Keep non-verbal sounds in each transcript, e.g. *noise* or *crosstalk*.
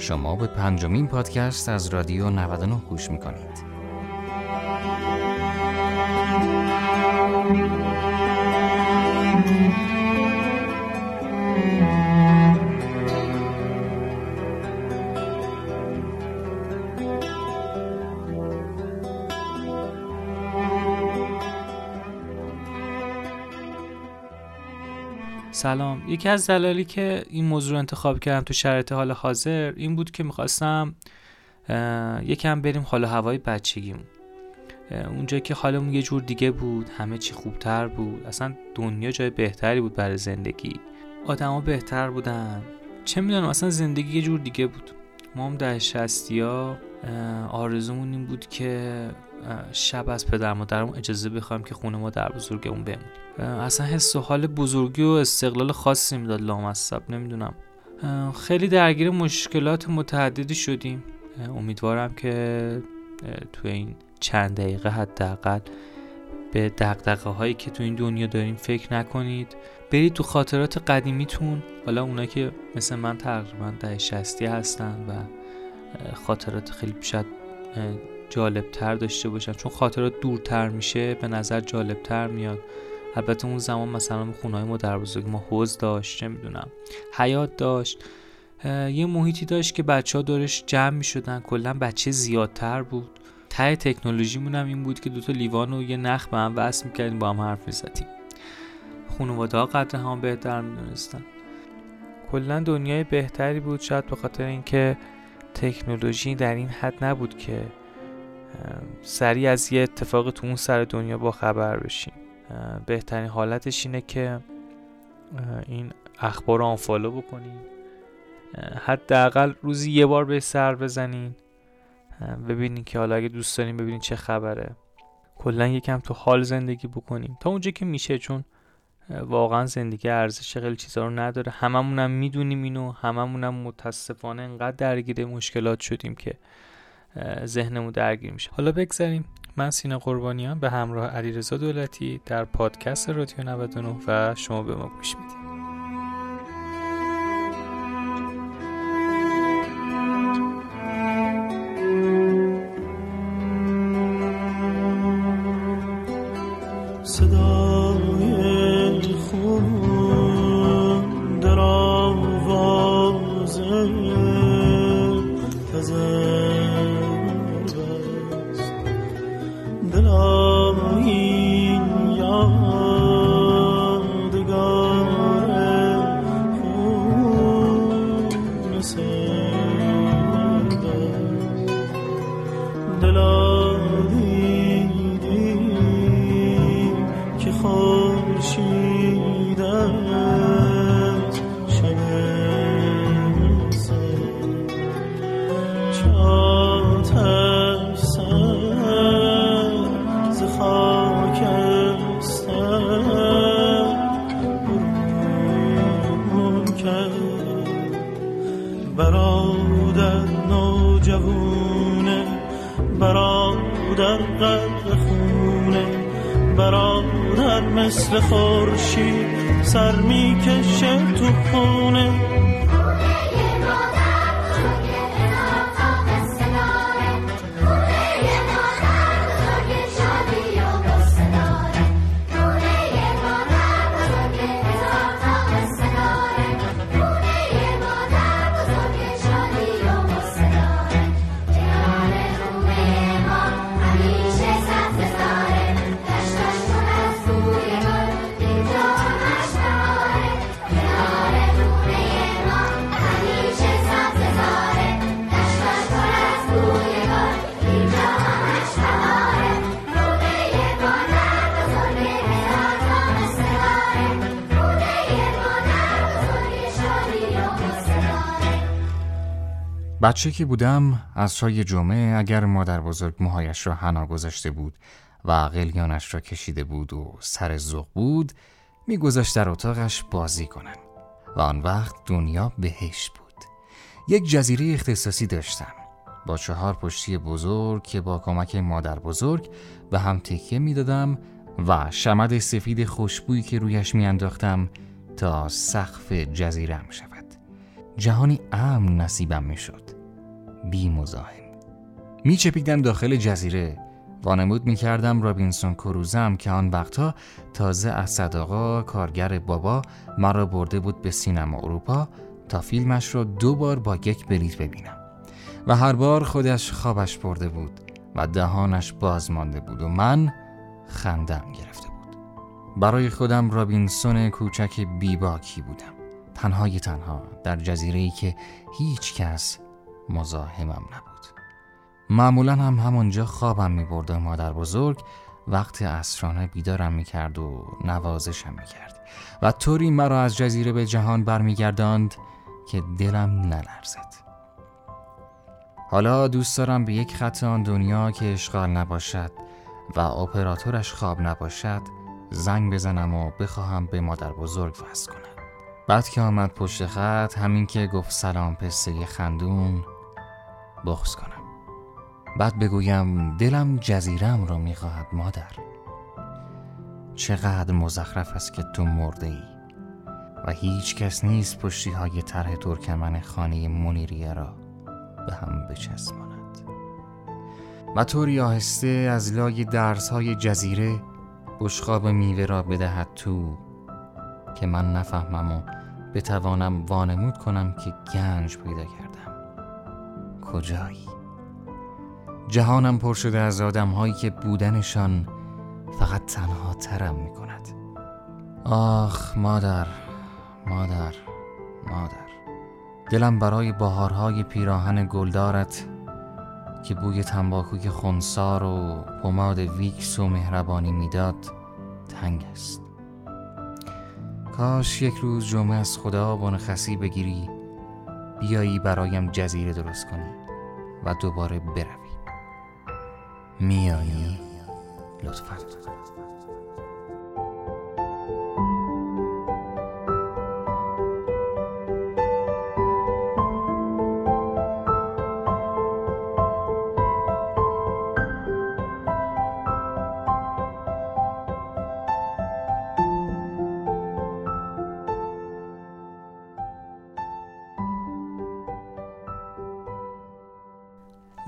شما به پنجمین پادکست از رادیو 99 گوش می‌کنید. سلام. یکی از دلالی که این موضوع رو انتخاب کردم تو شرایط حال حاضر این بود که می‌خواستم یکم بریم حال هوای بچگیمون. اونجا که حالمون یه جور دیگه بود همه چی خوبتر بود. اصلا دنیا جای بهتری بود برای زندگی. آدما بهتر بودن. چه می‌دونم اصلا زندگی یه جور دیگه بود. ما هم در شستی ها آرزومون این بود که شب از پدر مادرمون اجازه بخوایم که خونه ما در بزرگمون بمونیم. اصلا حس و حال بزرگی و استقلال خاصی می‌داد لامصب نمی‌دونم. خیلی درگیر مشکلات متعددی شدیم. امیدوارم که تو این چند دقیقه حداقل به دقدقه هایی که تو این دنیا داریم فکر نکنید. برید تو خاطرات قدیمیتون. حالا اونا که مثل من تقریبا ده شستی هستن و خاطرات خیلی شاید جالبتر داشته باشن چون خاطرات دورتر میشه به نظر جالبتر میاد. البته اون زمان مثلا خونه ما در بزرگ ما حوز داشت چه می‌دونم حیات داشت یه محیطی داشت که بچه ها دورش جمع می‌شدن. کلا بچه زیادتر بود. ته تکنولوژیمون هم این بود که دوتا لیوان و یه نخ به هم وصل می‌کردیم با هم حرف می‌زدیم. خانواده ها قدر هم بهتر می‌دونستن. کلا دنیای بهتری بود. شاید به خاطر اینکه تکنولوژی در این حد نبود که سریع از یه اتفاق تو اون سر دنیا با خبر بشیم. بهترین حالتش اینه که این اخبار رو آنفالو بکنین. حداقل روزی یه بار به سر بزنین. ببینین که حالا اگه دوست دارین ببینین چه خبره. کلا یکم تو حال زندگی بکنیم تا اونجا که میشه چون واقعا زندگی ارزش خیلی چیزا رو نداره. هممونم می‌دونیم اینو. هممونم متاسفانه انقدر درگیر مشکلات شدیم که ذهنمون درگیر میشه. حالا بگذاریم من سینا قربانیان به همراه علیرضا دولتی در پادکست رادیو 99 و شما به ما گوش می‌دید خورشید سر می‌کشه تو خونه. بچه که بودم از شای جمعه اگر مادر بزرگ موهایش را حنا گذاشته بود و قلیانش را کشیده بود و سر زغ بود میگذاشت در اتاقش بازی کنن. و آن وقت دنیا بهش بود. یک جزیره اختصاصی داشتم با چهار پشتی بزرگ که با کمک مادر بزرگ به هم تکیه می‌دادم و شمد سفید خوشبویی که رویش میانداختم تا سقف جزیره شود. جهانی امن نصیبم می‌شد. بی مزاحم می چپیدم داخل جزیره. وانمود می کردم رابینسون کروزم که آن وقتها تازه از صداقا کارگر بابا مرا برده بود به سینما اروپا تا فیلمش را دو بار با یک بلیت ببینم. و هر بار خودش خوابش برده بود و دهانش باز مانده بود و من خندم گرفته بود. برای خودم رابینسون کوچک بیباکی بودم. تنهای تنها در جزیره که هیچ کس مزاحمم نبود. معمولا هم همونجا خوابم می برد و مادر بزرگ وقت اسرانه بیدارم می کرد و نوازشم می کرد و طوری مرا از جزیره به جهان برمیگرداند که دلم نلرزد. حالا دوست دارم به یک خط آن دنیا که اشغال نباشد و اپراتورش خواب نباشد زنگ بزنم و بخواهم به مادر بزرگ وصل کنم بعد که آمد پشت خط همین که گفت سلام پسته خندون بخص کنم. بعد بگویم دلم جزیرم را می‌خواهد مادر. چقدر مزخرف است که تو مرده ای و هیچ کس نیست پشتی های طرح ترکمن خانه منیریه را به هم بچسباند. و طوری آهسته از لای درس های جزیره بشخاب میوه را بدهد تو که من نفهمم و بتوانم وانمود کنم که گنج پیدا کردم کجایی؟ جهانم پر شده از آدم هایی که بودنشان فقط تنها ترم می کند آخ مادر مادر مادر. دلم برای بهارهای پیراهن گلدارت که بوی تنباکوی خونسار و پماد ویکس و مهربانی می‌داد تنگ است. کاش یک روز جمعه از خدا بنخسی بگیری بیایی برایم جزیره درست کنی. و دوباره بروی میایی لطفا.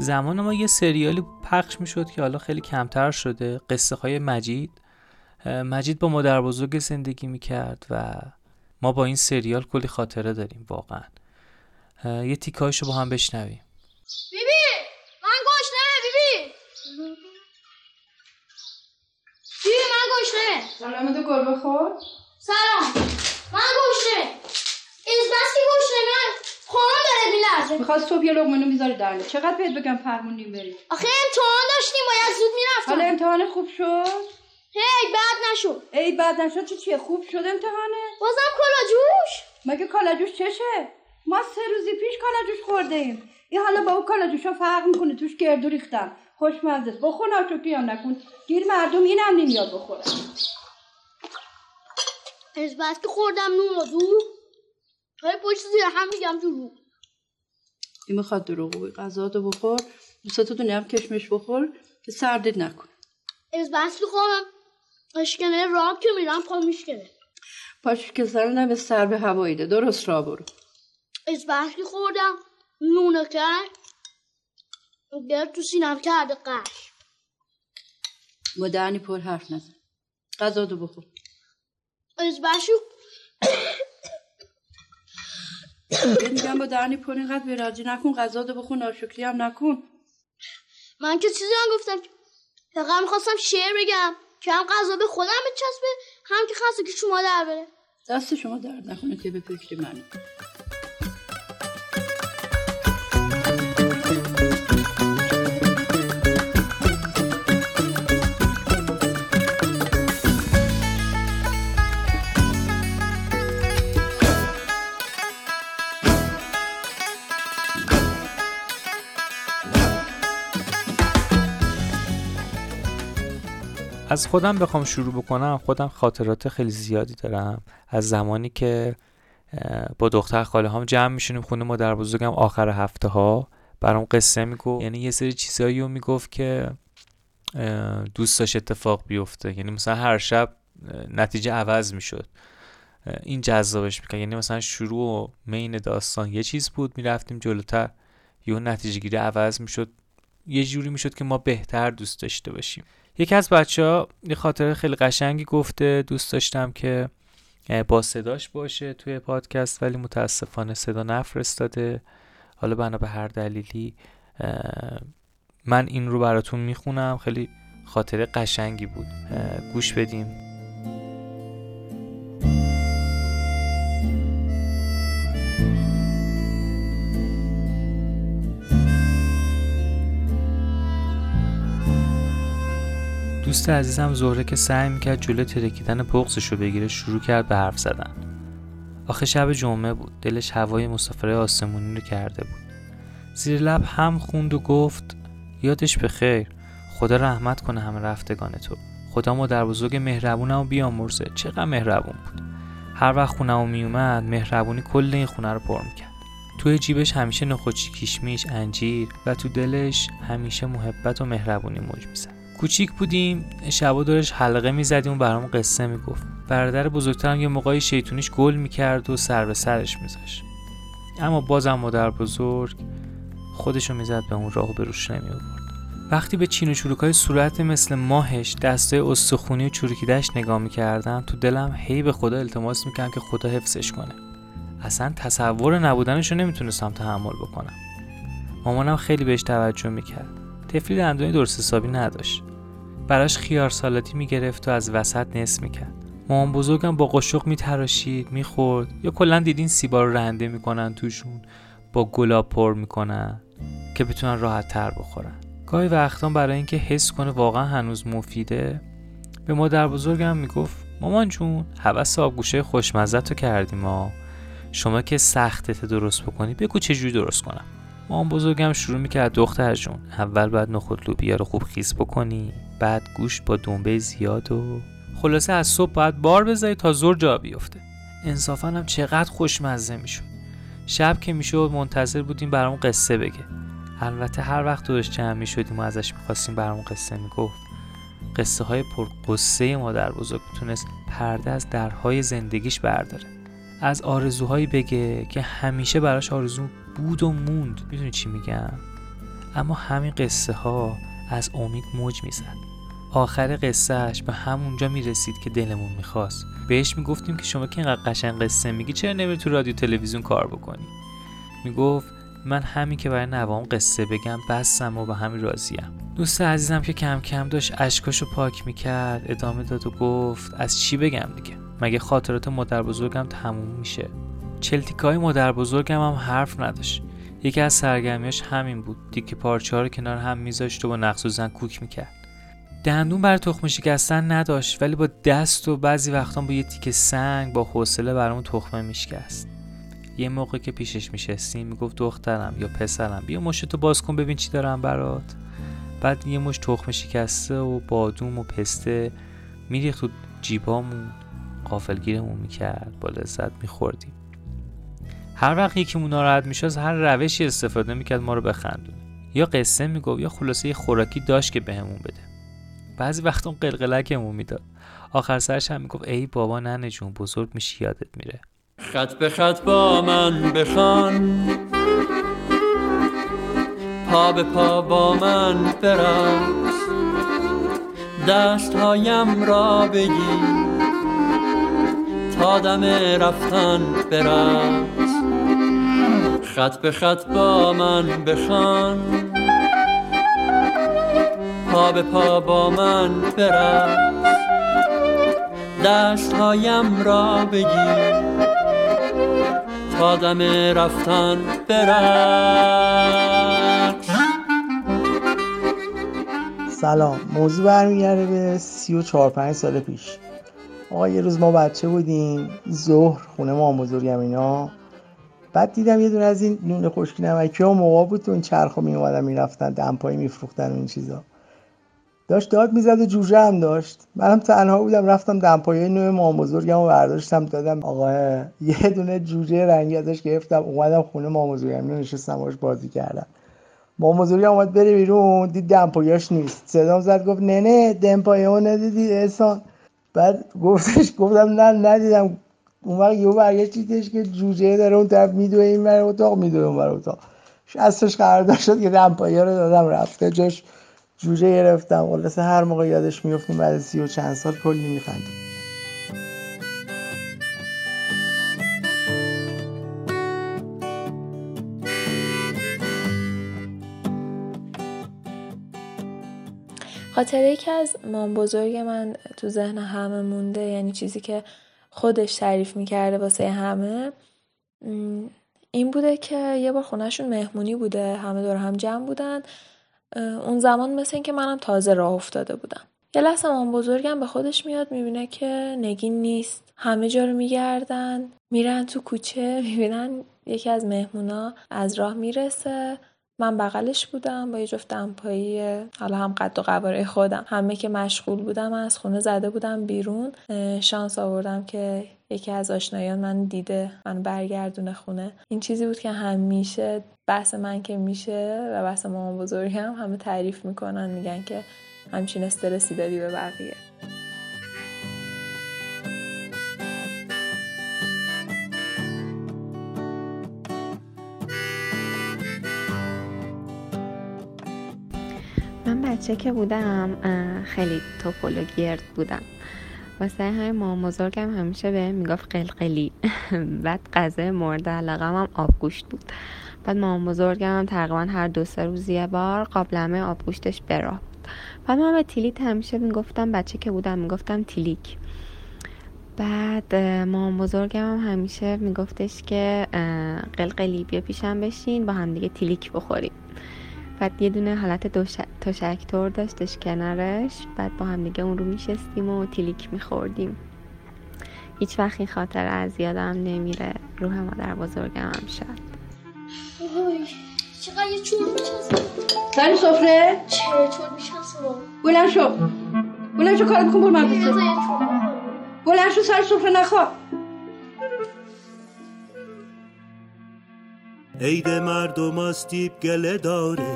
زمان ما یه سریالی پخش می‌شد که حالا خیلی کمتر شده قصه های مجید مجید با مادر بزرگ زندگی می‌کرد و ما با این سریال کلی خاطره داریم واقعا. یه تیکایشو با هم بشنویم. بیبی! من گشنه بیبی! بیبی من گشنه سلام تو گل بخور سلام. من گشنه از بس که گشنه من خواهم می‌خواد صبح یه لقمه می‌ذاری درنه چقدر بهت بگم فرمونیم بری آخه امتحان داشتیم باید زود می‌رفتم. حالا امتحان خوب شد؟ هی بعد نشد. ای بعد نشد؟ چه چیه خوب شد امتحانه بازم کلا جوش؟ مگه کالاجوش چشه؟ ما سه روزی پیش کالاجوش خورده ایم این حالا با اون کالاجوشا فرق می‌کنه. توش گردو ریختم خوشمزه است بخور ناشکری هم نکن. گیر مردم اینم نمیاد بخورن از بس که خوردم نون و دو. های پشت زیر هم میگم تو رو. این می‌خواد دروغ بگی غذا تو بخور دوستاتو دنیا هم کشمش بخور که سردت نکن از بس که خوردم اشکنه راه که میرم پا میشکنه پاش که زنم به سر به هوایی ده درست را برو. از که خوردم. نونه کرد گرد تو سینم کرده قش. مدرنی پر حرف نزن. غذا تو بخور. از بهت میگم با درنی پر اینقدر بیراجی نکن غذا تو بخور ناشکری هم نکن. من که چیزی هم گفتم فقط می‌خواستم شعر بگم که هم غذا به خودم بچسبه هم که خسته که شما در بره. دست شما درد نکنه که به فکر منه. از خودم بخوام شروع بکنم خودم خاطرات خیلی زیادی دارم. از زمانی که با دختر خاله هم جمع میشونیم خونه مادر بزرگم آخر هفته ها برام قصه می‌گفت. یعنی یه سری چیزایی رو می‌گفت که دوست داشت اتفاق بیفته. یعنی مثلا هر شب نتیجه عوض می‌شد. این جذابش می‌کرد. یعنی مثلا شروع و مین داستان یه چیز بود می‌رفتیم جلوتر یه نتیجه گیری عوض می‌شد. یه جوری می‌شد که ما بهتر دوست داشته باشیم. یکی از بچه ها یه خاطر خیلی قشنگی گفته دوست داشتم که با صداش باشه توی پادکست ولی متاسفانه صدا نفرستاده. حالا بنا به هر دلیلی من این رو براتون می‌خونم. خیلی خاطره قشنگی بود. گوش بدیم دوست عزیزم زهره که سعی می‌کرد جلو ترکیدن بغزش رو بگیره شروع کرد به حرف زدن. آخه شب جمعه بود. دلش هوای مسافره آسمونی رو کرده بود. زیر لب هم خوند و گفت یادش به خیر. خدا رحمت کنه همه رفتگان تو. خدا ما در بزرگ مهربونم و بیامرزه. چقدر مهربون بود. هر وقت خونم میومد مهربونی کل این خونه رو پر می‌کرد. توی جیبش همیشه نخوچی کشمیش انجیر و تو دلش همیشه محبت و مهربونی موج می‌زد. کوچیک بودیم شبا دورش حلقه می‌زدیم و برام قصه می‌گفت. برادر بزرگترم یه موقعی شیطونیش گل می‌کرد و سر به سرش میذاشت. اما بازم مادر بزرگ خودشو می‌زد به اون راه و به روش نمیورد وقتی به چین و چروکای صورت مثل ماهش دستای استخونی و چروکیدهش نگاه می‌کردم تو دلم هی به خدا التماس می‌کردم که خدا حفظش کنه. اصلا تصور نبودنش رو نمی‌تونستم تحمل بکنم. مامانم خیلی بهش توجه می‌کرد. تفلی دندونی درست حسابی نداشت. براش خیار سالاتی می‌گرفت و از وسط نصف می‌کرد. مامان بزرگم با قشق میتراشید می‌خورد یا کلا دیدین سیبا رو رنده می‌کنن توشون با گلاب پر می‌کنن که بتونن راحت تر بخورن. گاهی وقتا برای اینکه حس کنه واقعا هنوز مفیده به مادر بزرگم می‌گفت مامان جون حوس آبگوشه خوشمزه تو کردیم ما. شما که سختت درست بکنی بگو چجوری درست کنم. مامان بزرگم شروع می‌کرد دختر جون اول باید نخود لوبیا رو خوب خیس بکنی بعد گوشت با دنبه زیاد و خلاصه از صبح باید بار بذاری تا زور جا بیفته. انصافا هم چقدر خوشمزه می‌شد. شب که می‌شد منتظر بودیم برام قصه بگه. البته هر وقت دورش جمع می شدیم و ازش می‌خواستیم برامون قصه می‌گفت. قصه های پرقصه مادر بزرگ می‌تونست پرده از درهای زندگیش برداره. از آرزوهایی بگه که همیشه براش آرزو بود و موند. می‌دونی چی میگم؟ اما همین قصه ها از امید موج می‌زد. آخر قصهش به همونجا می‌رسید که دلمون می‌خواست. بهش می‌گفتیم که شما که اینقدر قشنگ قصه میگی چرا نمیری تو رادیو تلویزیون کار بکنی؟ می‌گفت من همین که برای نوام قصه بگم بسم و به همین راضیم. دوست عزیزم که کم کم داشت اشکاشو پاک می‌کرد ادامه داد و گفت از چی بگم دیگه؟ مگه خاطرات مادر بزرگم تموم میشه؟ چلتیکای مادر بزرگم هم حرف نداشت. یکی از سرگرمیاش همین بود. دیگه پارچه ها رو کنار هم میذاشت و با نقص و زن کوک می‌کرد. دندون بر تخم شکستن نداشت ولی با دست و بعضی وقتا با یه تیکه سنگ با حوصله برامون تخمه میشکست. یه موقع که پیشش میشستیم می‌گفت دخترم یا پسرم بیا مشتو باز کن ببین چی دارم برات. بعد یه مش تخم شکسته و بادوم و پسته میریخت تو جیبامون. قافلگیرمون می‌کرد. با لذت میخوردیم. هر وقت یکیمون ناراحت میشه از هر روشی استفاده می‌کرد ما رو بخندونه. یا قصه می‌گفت یا خلاصه خوراکی داشت که بهمون بده. بعضی وقت اون قلقلکمون می‌داد. آخر سرش هم می‌گفت ای بابا ننه جون بزرگ میشی یادت میره. خط به خط با من بخوان. پا به پا با من برقص دست هایم را بگیر. تا دم رفتن برقص خط به خط با من بخوان. پا به پا با من برقص دست را بگیر. آدم رفتن برقص سلام. موضوع برمیگرده به سی و چهار پنج سال پیش. آقا یه روز ما بچه بودیم. ظهر خونه ما بزرگم اینا. بعد دیدم یه دونه از این نون خشکی نمکی ها موقع بود تو این چرخ می اومدن می‌رفتن دمپایی میفروختن این چیزا. داشت داد می‌زد و جوجه هم داشت. منم تنها بودم رفتم دمپایی نوع مام بزرگم و برداشتم دادم آقا یه دونه جوجه رنگی ازش گرفتم اومدم خونه مام بزرگم نشستم باش بازی کردم. مام بزرگم اومد بره بیرون دید دمپاییاش نیست. صدام زد گفت نه نه دمپایی ندیدی احسان. بعد گفتش گفتم نه ندیدم. اون وقت یهو برگشت دیدش که جوجه داره اون طرف میدوه این بر اتاق میدوه اون بر اتاق. شستش قرار شد که دمپایی رو دادم رفته جاش جوجه گرفتم. خلاصه هر موقع یادش میفتیم بعد سی و چند سال کلی میخندیم خاطره که از مام بزرگ من تو ذهن همه مونده یعنی چیزی که خودش تعریف می‌کرده واسه همه. این بوده که یه بار خونهشون مهمونی بوده همه دور هم جمع بودن. اون زمان مثل اینکه منم تازه راه افتاده بودم. یه لحظه مام بزرگم به خودش میاد می‌بینه که نگین نیست. همه جا رو میگردن میرن تو کوچه *laughs* می‌بینن یکی از مهمونا از راه می‌رسه. من بغلش بودم با یه جفت دمپایی حالا هم قد و قواره خودم. همه که مشغول بودم از خونه زده بودم بیرون. شانس آوردم که یکی از آشنایان من دیده من برگردونه خونه. این چیزی بود که همیشه بحث من که میشه و بحث مامان بزرگم همه تعریف می‌کنن میگن که همچین استرسی دادی به بقیه. بچه که بودم خیلی توپل و گرد بودم. واسه همین مامان بزرگم همیشه به می‌گفت قلقلی. *laughs* بعد غذای مورد علاقه هم آبگوشت بود. بعد مامان بزرگم هم تقریبا هر دو سه روز یه بار قابلمه آبگوشتش براه بود. بعد من به تیلیت همیشه می‌گفتم بچه که بودم می‌گفتم تیلیک. بعد مامان بزرگم هم همیشه میگفتش که قلقلی بیا پیشم بشین با همدیگه تیلیک بخوریم. بعد یه دونه حالت تشکتور داشتش کنارش بعد با هم دیگه اون رو میشستیم و تیلیک میخوردیم. هیچ وقت این خاطر از یادم نمیره. روح مادر بزرگم هم شد. چقدر یه چون سر سفره؟ چه چون میشستم بلند شو. بلند شو کار بکن برو مدرسه بلند شو سر سفره نخوا عید مردم استیب گله داره.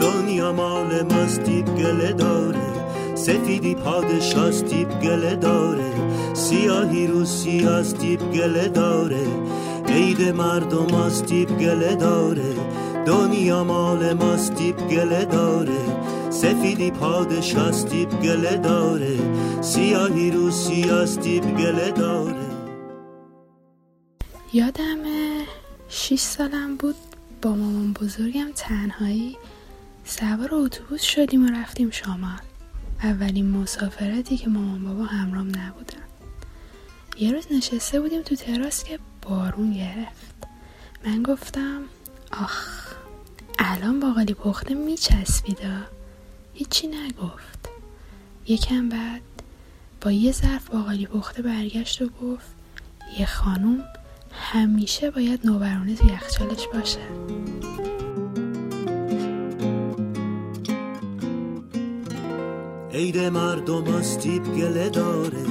دنیا مال ماستیب گله داره. سفیدی پادشاستیب گله داره. سیاهی رو سیاستیب گله داره. عید مردم استیب گله داره. دنیا مال ماستیب گله داره. سفیدی پادشاستیب گله داره. سیاهی رو سیاستیب گله داره. یادمه شیش سالم بود. با مامان بزرگم تنهایی سوار اتوبوس شدیم و رفتیم شمال. اولین مسافرتی که مامان بابا همرام نبودن. یه روز نشسته بودیم تو تراس که بارون گرفت. من گفتم آخ الان باقالی پخته میچسبیدا؟ هیچی نگفت. یکم بعد با یه ظرف باقالی پخته برگشت و گفت یه خانوم همیشه باید نوبرونه تو یخچالش باشه. عید مردم ماستیب گله داره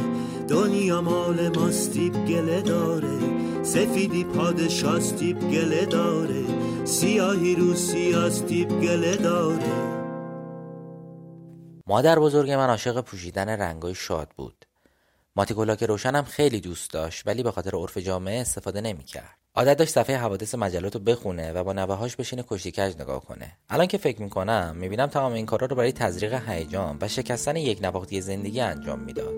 دنیا مال ماستیب گله داره سفیدی پادشاستیب گله داره سیاهی رو سیاستیب گله داره. مادر بزرگ من عاشق پوشیدن رنگای شاد بود. ماتیکولاک روشنم خیلی دوست داشت ولی به خاطر عرف جامعه استفاده نمی‌کرد. عادت داشت صفحه حوادث مجلات رو بخونه و با نوههاش بشینه کشتی کج نگاه کنه. الان که فکر می‌کنم می‌بینم تمام این کارا رو برای تزریق هیجان و شکستن یک نواختی زندگی انجام می‌داد.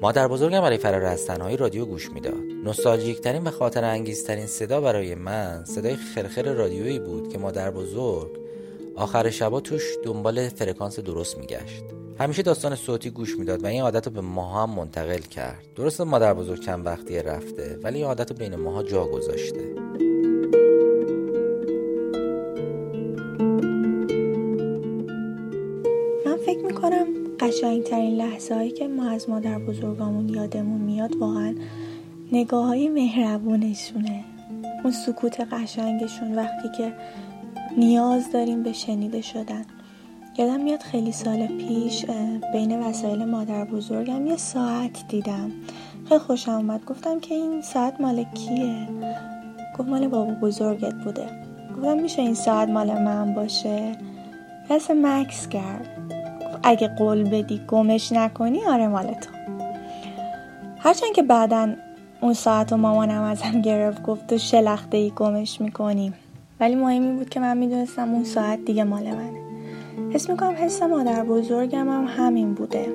مادر بزرگم برای فرار از تنهایی رادیو گوش می‌داد. نوستالژیک ترین و خاطر انگیزترین صدا برای من صدای خرخر رادیویی بود که مادر بزرگ آخر شبا توش دنبال فرکانس درست میگشت. همیشه داستان صوتی گوش می‌داد و این عادت رو به ماها هم منتقل کرد. درست مادر بزرگ چند وقتی رفته ولی این عادت رو بین ماها جا گذاشته. من فکر می‌کنم قشنگترین لحظه هایی که ما از مادر بزرگامون یادمون میاد واقعا نگاه های مهربونشونه. اون سکوت قشنگشون وقتی که نیاز داریم به شنیده شدن. یادم میاد خیلی سال پیش بین وسایل مادر بزرگم یه ساعت دیدم. خیلی خوشم اومد. گفتم که این ساعت مال کیه؟ گفت مال بابا بزرگت بوده. گفتم میشه این ساعت مال من باشه؟ پس مکس کرد. اگه قول بدی گمش نکنی آره مال تو. هرچند که بعدا اون ساعت و مامانم ازم گرفت گفت تو شلخته ای گمش می‌کنیم ولی مهمی بود که من می‌دونستم اون ساعت دیگه مال منه. حس می‌کنم حس مادر بزرگم هم همین بوده.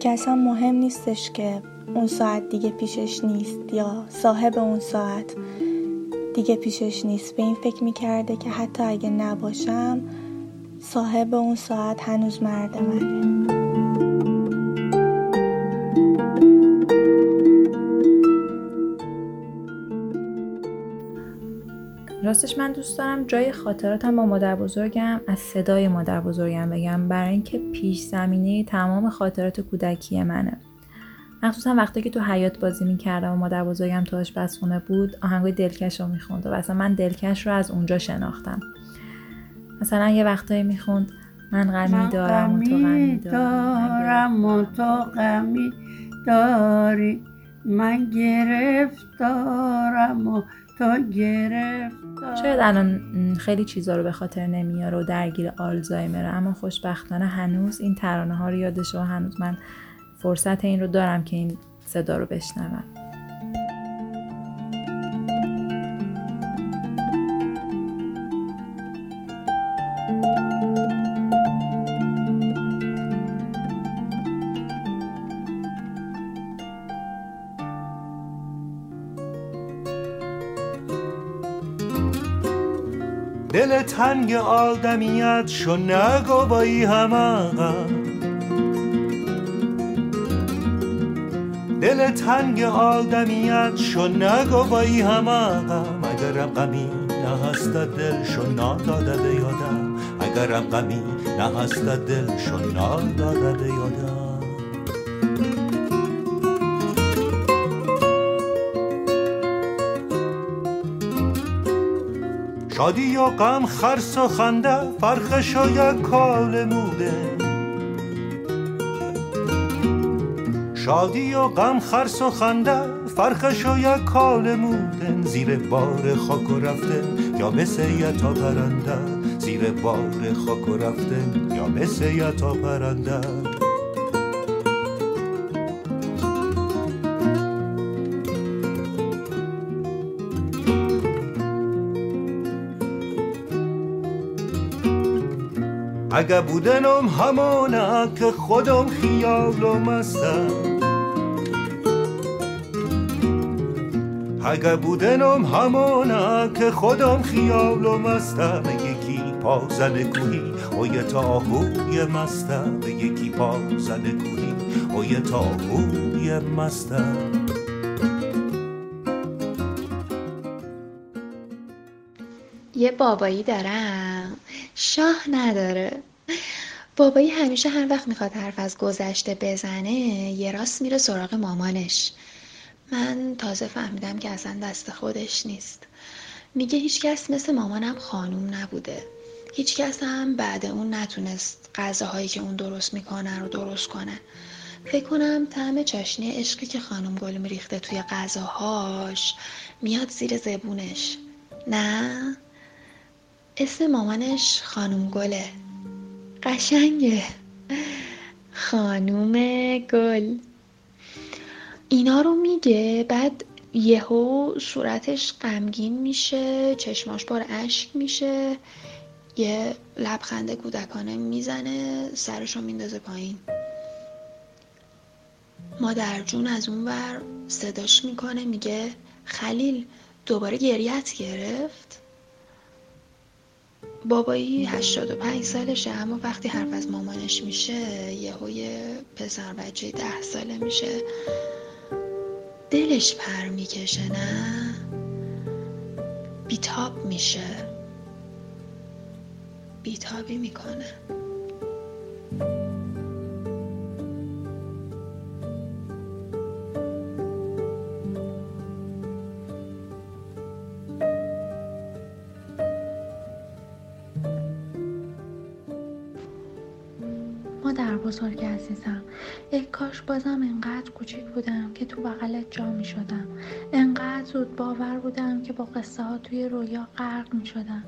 که اصلا مهم نیستش که اون ساعت دیگه پیشش نیست یا صاحب اون ساعت دیگه پیشش نیست. به این فکر می‌کرده که حتی اگه نباشم صاحب اون ساعت هنوز مرد منه. راستش من دوست دارم جای خاطراتم با مادر بزرگم از صدای مادر بزرگم بگم برای اینکه پیش زمینه تمام خاطرات کودکی منه. مخصوصا وقتی که تو حیات بازی می‌کردم و مادر بزرگم تو آشپزخونه بود آهنگای دلکش رو می‌خوند و اصلا من دلکش رو از اونجا شناختم. مثلا یه وقتایی می‌خوند من غمی دارم و تو غمی دارم و تو غمی داری. من گرفتارم و تو گرفت شاید الان خیلی چیزا رو به خاطر نمیاره و درگیر آلزایمره اما خوشبختانه هنوز این ترانه ها رو یادشه و هنوز من فرصت این رو دارم که این صدا رو بشنوم. تنگ آدمیت شو نگو با ای دل تنگ آدمیت شو نگو با ای همغم اگرم غمی نه هست دل شو ناداده یادم. اگرم غمی نه هست دل شو ناداده یادم. شادی و غم خرس و خنده فرقش و یک کال موده. شادی و غم خرس و خنده فرقش و یک کال موده. زیر بار خاک و رفته یا مثل تا پرنده. زیر بار خاک و رفته یا مثل تا پرنده. اگه بودنم همانه که خودم خیالم هستم اگه بودنم همانه که خودم خیالم هستم یکی پا زن کوهی و یه تاهوی مستم. یکی پا زن کوهی و یه تاهوی مستم. یه بابایی دارم. شاه نداره. بابایی همیشه هر وقت می‌خواد حرف از گذشته بزنه یه راست میره سراغ مامانش. من تازه فهمیدم که اصلا دست خودش نیست. میگه هیچکس مثل مامانم خانوم نبوده. هیچکس هم بعد اون نتونست غذاهایی که اون درست می‌کنه رو درست کنه. فکر کنم طعم چاشنی عشقی که خانم گل میریخته توی غذاهاش میاد زیر زبونش. نه اسم مامانش خانوم گله. قشنگه. خانوم گل. اینا رو میگه بعد یهو صورتش غمگین میشه چشماش بار اشک میشه یه لبخند کودکانه می‌زنه سرشو میندازه پایین. مادر جون از اون ور صداش می‌کنه میگه خلیل دوباره گریت گرفت؟ بابایی 85 سالشه اما وقتی حرف از مامانش میشه یهو یه پسر بچه ده ساله میشه. دلش پر می‌کشه نه؟ بیتاب میشه. بیتابی می‌کنه. عزیزم. ای کاش بازم انقدر کوچیک بودم که تو بغلت جا می شدم انقدر زود باور بودم که با قصه ها توی رویا غرق می شدم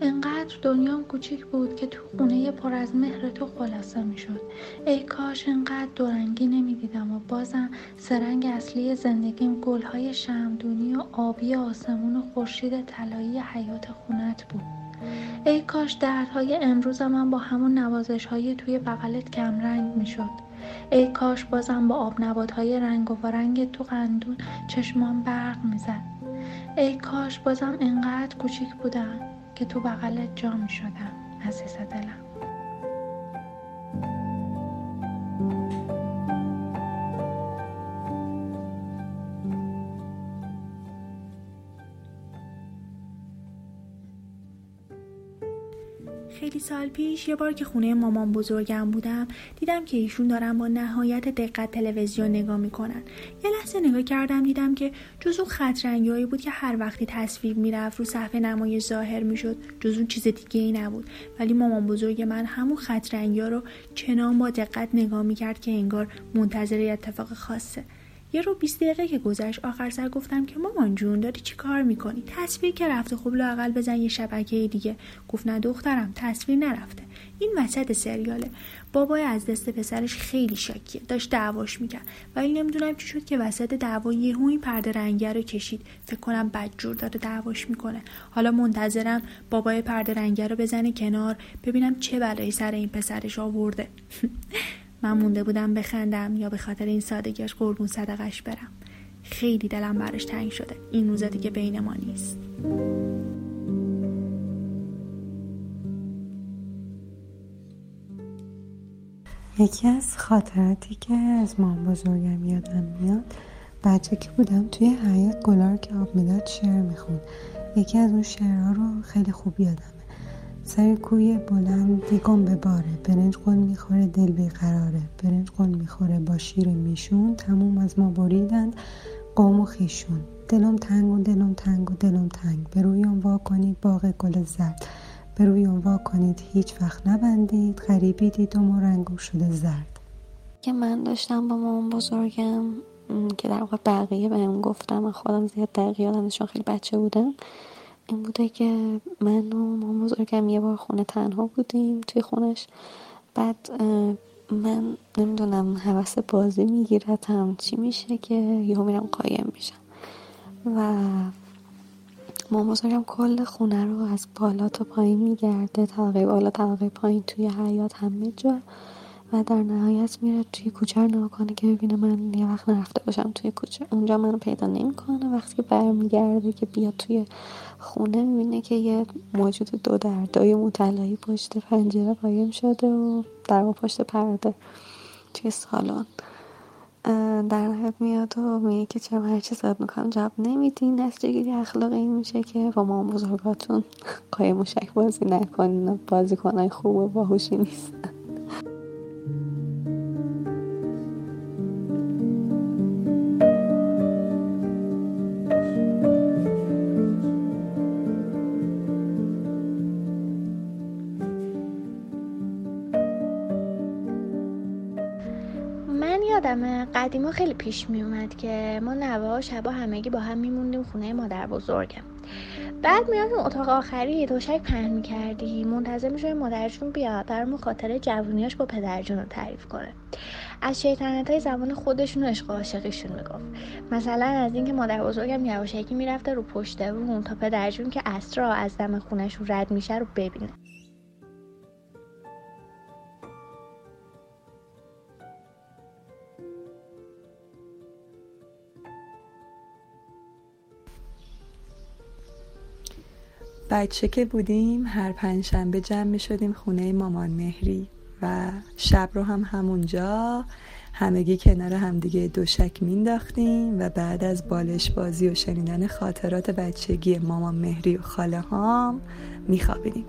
انقدر دنیام کوچیک بود که تو خونه پر از مهر تو خلاصه می شد ای کاش انقدر دورنگی نمی دیدم و بازم سرنگ اصلی زندگیم گلهای شمدونی و آبی آسمون و خورشید طلایی حیات خونت بود. ای کاش دردهای امروز من با همون نوازش های توی بغلت کمرنگ می شد ای کاش بازم با آب های رنگ و رنگ تو قندون چشمان برق می‌زد. ای کاش بازم انقدر کوچیک بودم که تو بغلت جا می شدم عزیز دلم. سال پیش یه بار که خونه مامان بزرگم بودم دیدم که ایشون دارن با نهایت دقت تلویزیون نگاه می‌کنن. یه لحظه نگاه کردم دیدم که جز اون خط بود که هر وقتی تصویر می‌رفت رو صفحه نمای ظاهر می‌شد جز اون چیز دیگه ای نبود. ولی مامان بزرگ من همون خط رنگی رو چنان با دقت نگاه می‌کرد که انگار منتظر اتفاق خاصه. یه رو 20 دقیقه که گذشت آخر سر گفتم که مامان جون داری چی کار می‌کنی؟ تصویر که رفته خوب لاقل بزن یه شبکه دیگه. گفت نه دخترم تصویر نرفته. این وسط سریاله. بابای از دست پسرش خیلی شکیه داشت دعواش می‌کرد. ولی نمی‌دونم چی شد که وسط دعوا یهو این پرده رنگی رو کشید. فکر کنم بدجور داره دعواش می‌کنه. حالا منتظرم بابای پرده رنگی رو بزنه کنار. ببینم چه بلایی سر این پسرش آورده. *laughs* من مونده بودم بخندم یا به خاطر این سادگیش قربون صدقش برم. خیلی دلم براش تنگ شده. این روزا دیگه بین ما نیست. یکی از خاطراتی که از مام بزرگم یادم میاد بچه که بودم توی حیات گلار که آب می‌داد شعر می‌خوند. یکی از اون شعرها رو خیلی خوب یادم سر کوی بلند دیگم به باره. برنج قل می‌خوره دل بیقراره. برنج قل می‌خوره با شیر میشون. تموم از ما بریدند قوم و خیشون. دلم تنگ و دلم تنگ و دلم تنگ. به روی اون وا کنید باغ گل زرد. به روی اون وا کنید هیچ وقت نبندید. غریبی دیدم و رنگو شده زرد. که من داشتم با مامان بزرگم که در واقع بقیه بهم گفتم من خودم زیاد دقیق یادم خیلی بچه بودم. این بوده که من و مام بزرگم یه بار خونه تنها بودیم توی خونش. بعد من نمی‌دونم حوث بازی میگیرتم چی میشه که یهو میرم قایم میشم. و مام بزرگم کل خونه رو از بالا تا پایین میگرده طبقه بالا طبقه پایین توی حیات همه جا. و در نهایت میره توی کوچه رو نگاه کنه که ببینه من یه وقت نرفته باشم توی کوچه. اونجا منو پیدا نمی‌کنه. وقتی که برمیگرده که بیاد توی خونه می‌بینه که یه موجود دو دردای مطلعی پشت پنجره قایم شده و در پشت پرده توی سالن. در نهایت میاد و میگه که چرا چی صد می‌کنم جواب نمیدین نتیجه اخلاقی این میشه که با ما بزرگاتون قایم موشک بازی نکنین بازی کنن خوب و باهوشی نیستن. قدیما خیلی پیش می اومد که ما نوه ها شبا همگی با هم میموندیم خونه مادر بزرگم بعد می‌رفتیم اتاق آخری توشک پهن می‌کردیم منتظر می‌شدیم مادرشون بیاد برامون خاطر جوونیاش با پدرجون رو تعریف کنه. از شیطنت های زمان خودشون و عشق عاشقیشون می‌گفت مثلا از اینکه مادر بزرگم یواشکی می‌رفته رو پشت اون تا پدرجون که اسرا از دم خونشون رد میشه رو ببینه. بچه که بودیم هر پنجشنبه جمع می شدیم خونه مامان مهری و شب رو هم همونجا همگی کنار همدیگه دوشک مینداختیم و بعد از بالش بازی و شنیدن خاطرات بچگی مامان مهری و خاله هام میخوابیدیم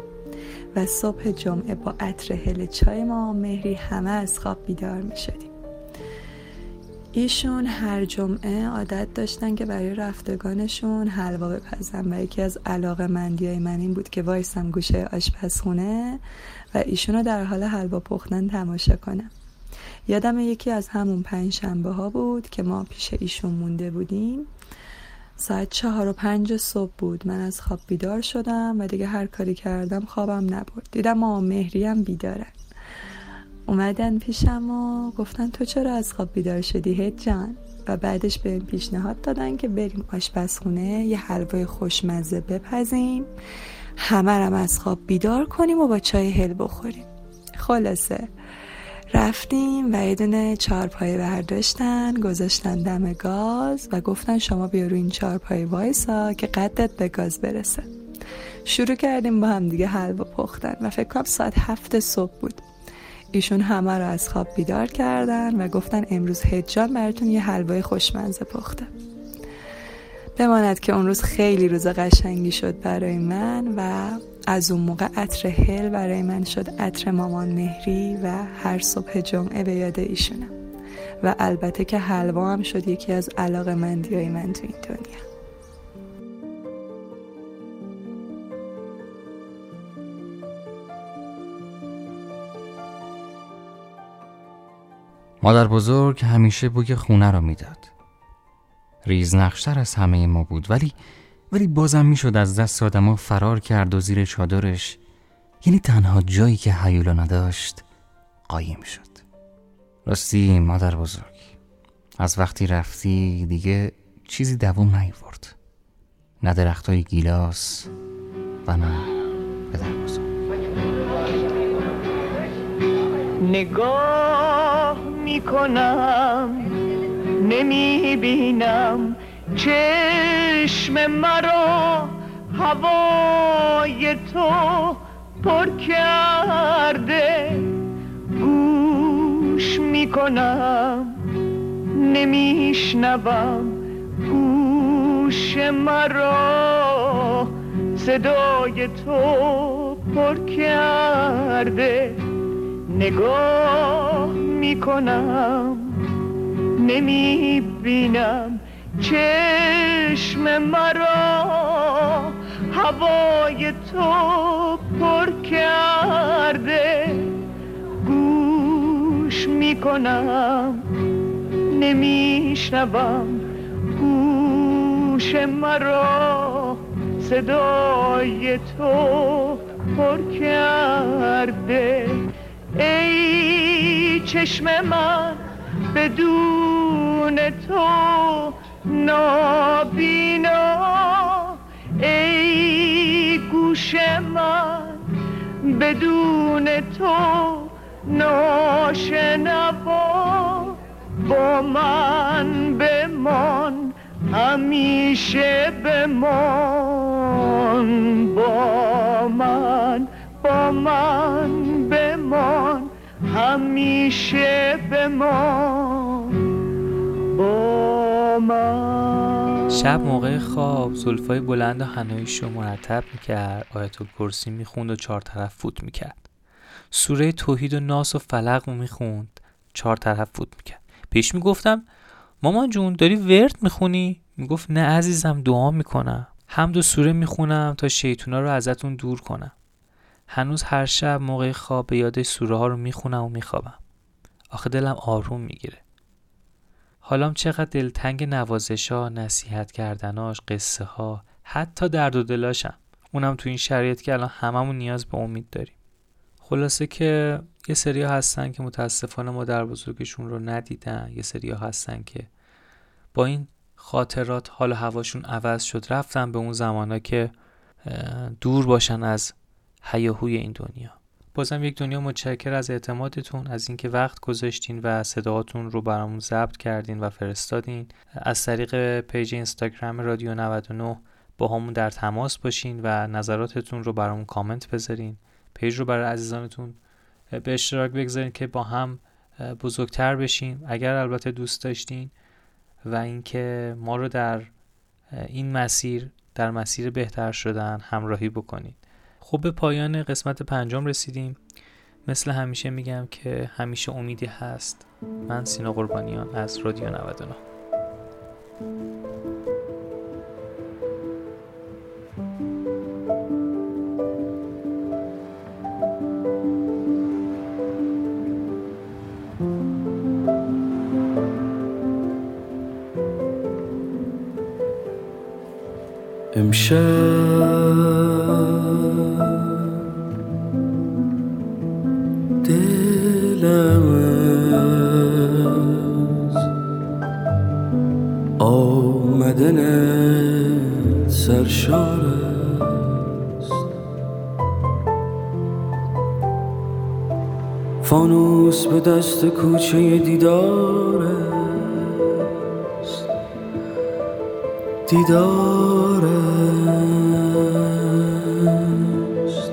و صبح جمعه با عطر هل چای مامان مهری همه از خواب بیدار می شدیم. ایشون هر جمعه عادت داشتن که برای رفتگانشون حلوا بپزن و یکی از علاقه مندی های من این بود که وایسم گوشه آشپزخونه و ایشون رو در حال حلوا پختن تماشا کنم. یادم یکی از همون پنج شنبه ها بود که ما پیش ایشون مونده بودیم. ساعت چهار و پنج صبح بود. من از خواب بیدار شدم و دیگه هر کاری کردم خوابم نبرد. دیدم ماما مهری هم بیدارن اومدن پیشم و گفتن تو چرا از خواب بیدار شدی هید جان؟ و بعدش به پیشنهاد دادن که بریم آشپزخونه یه حلوای خوشمزه بپزیم. همه رم از خواب بیدار کنیم و با چای هل بخوریم. خلاصه رفتیم و یه دونه چارپایه برداشتن گذاشتن دم گاز و گفتن شما بیا رو این چارپایه وایسا که قدت به گاز برسه. شروع کردیم با هم دیگه حلوا پختن و فکر کنم ساعت هفت صبح بود. ایشون همه رو از خواب بیدار کردن و گفتن امروز هجان براتون یه حلوای خوشمزه پخته. بماند که اون روز خیلی روز قشنگی شد برای من و از اون موقع عطر هل برای من شد عطر مامان مهری و هر صبح جمعه به یاد ایشونم. و البته که حلوا هم شد یکی از علاقه مندی های من تو این دنیا. مادر بزرگ همیشه بوی خونه را می‌داد. ریزنقشتر از همه ما بود ولی ولی بازم می‌شد از دست آدما فرار کرد و زیر چادرش. یعنی تنها جایی که حیولا نداشت قایم شد. راستی مادر بزرگ. از وقتی رفتی دیگه چیزی دووم نیورد نه درخت های گیلاس و نه پدر بزرگ. نگاه! می‌کنم نمی‌بینم. چشم مرا هوای تو پر کرده. گوش می‌کنم نمیشنوم. گوش مرا صدای تو پر کرده. نگاه می‌کنم نمی‌بینم چشم مرا هوای تو پر کرده. گوش می‌کنم نمیشنوم گوش مرا. صدای تو پر کرده. ای چشم من بدون تو نابینا. ای گوش من بدون تو ناشنوا. با من بمان همیشه بمان. با من با من بمان. همیشه بمان با من. شب موقع خواب زلفای بلند و هنایش رو مرتب می‌کرد آیت کرسی می‌خوند و چهار طرف فوت می‌کرد. سوره توحید و ناس و فلق رو می‌خوند چهار طرف فوت می‌کرد. پیش می‌گفتم مامان جون داری ورد می‌خونی؟ می‌گفت نه عزیزم دعا می‌کنم. حمد و سوره می‌خونم تا شیطونا رو ازتون دور کنم. هنوز هر شب موقع خواب به یاد سوره ها رو می‌خونم و میخوابم. آخه دلم آروم می‌گیره. حالام چقدر دلتنگ نوازش ها نصیحت کردناش قصه ها حتی درد و دلاشم. اونم تو این شرایط که الان هممون نیاز به امید داریم. خلاصه که یه سری هستن که متاسفانه مادر بزرگشون رو ندیدن. یه سری هستن که با این خاطرات حال هواشون عوض شد. رفتن به اون زمانا که دور باشن از هیاهوی این دنیا. بازم یک دنیا متشکر از اعتمادتون از اینکه وقت گذاشتین و صداهاتون رو برامون ضبط کردین و فرستادین. از طریق page اینستاگرام رادیو 99 باهامون در تماس باشین و نظراتتون رو برامون کامنت بذارین. page رو برای عزیزانتون به اشتراک بگذارین که با هم بزرگتر بشیم اگر البته دوست داشتین و اینکه ما رو در این مسیر در مسیر بهتر شدن همراهی بکنید خب به پایان قسمت پنجم رسیدیم. مثل همیشه میگم که همیشه امیدی هست. من سینا قربانیان از رادیو 99 دست کوچه دیدار است دیدار است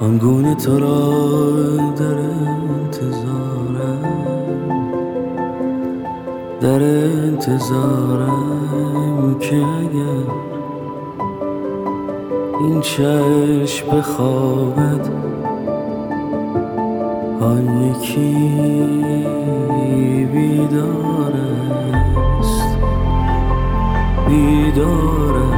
آنگونه تو در انتظارم. در انتظارم که اگر این چشم بخوابد یکی بیدار است؟ بیدار است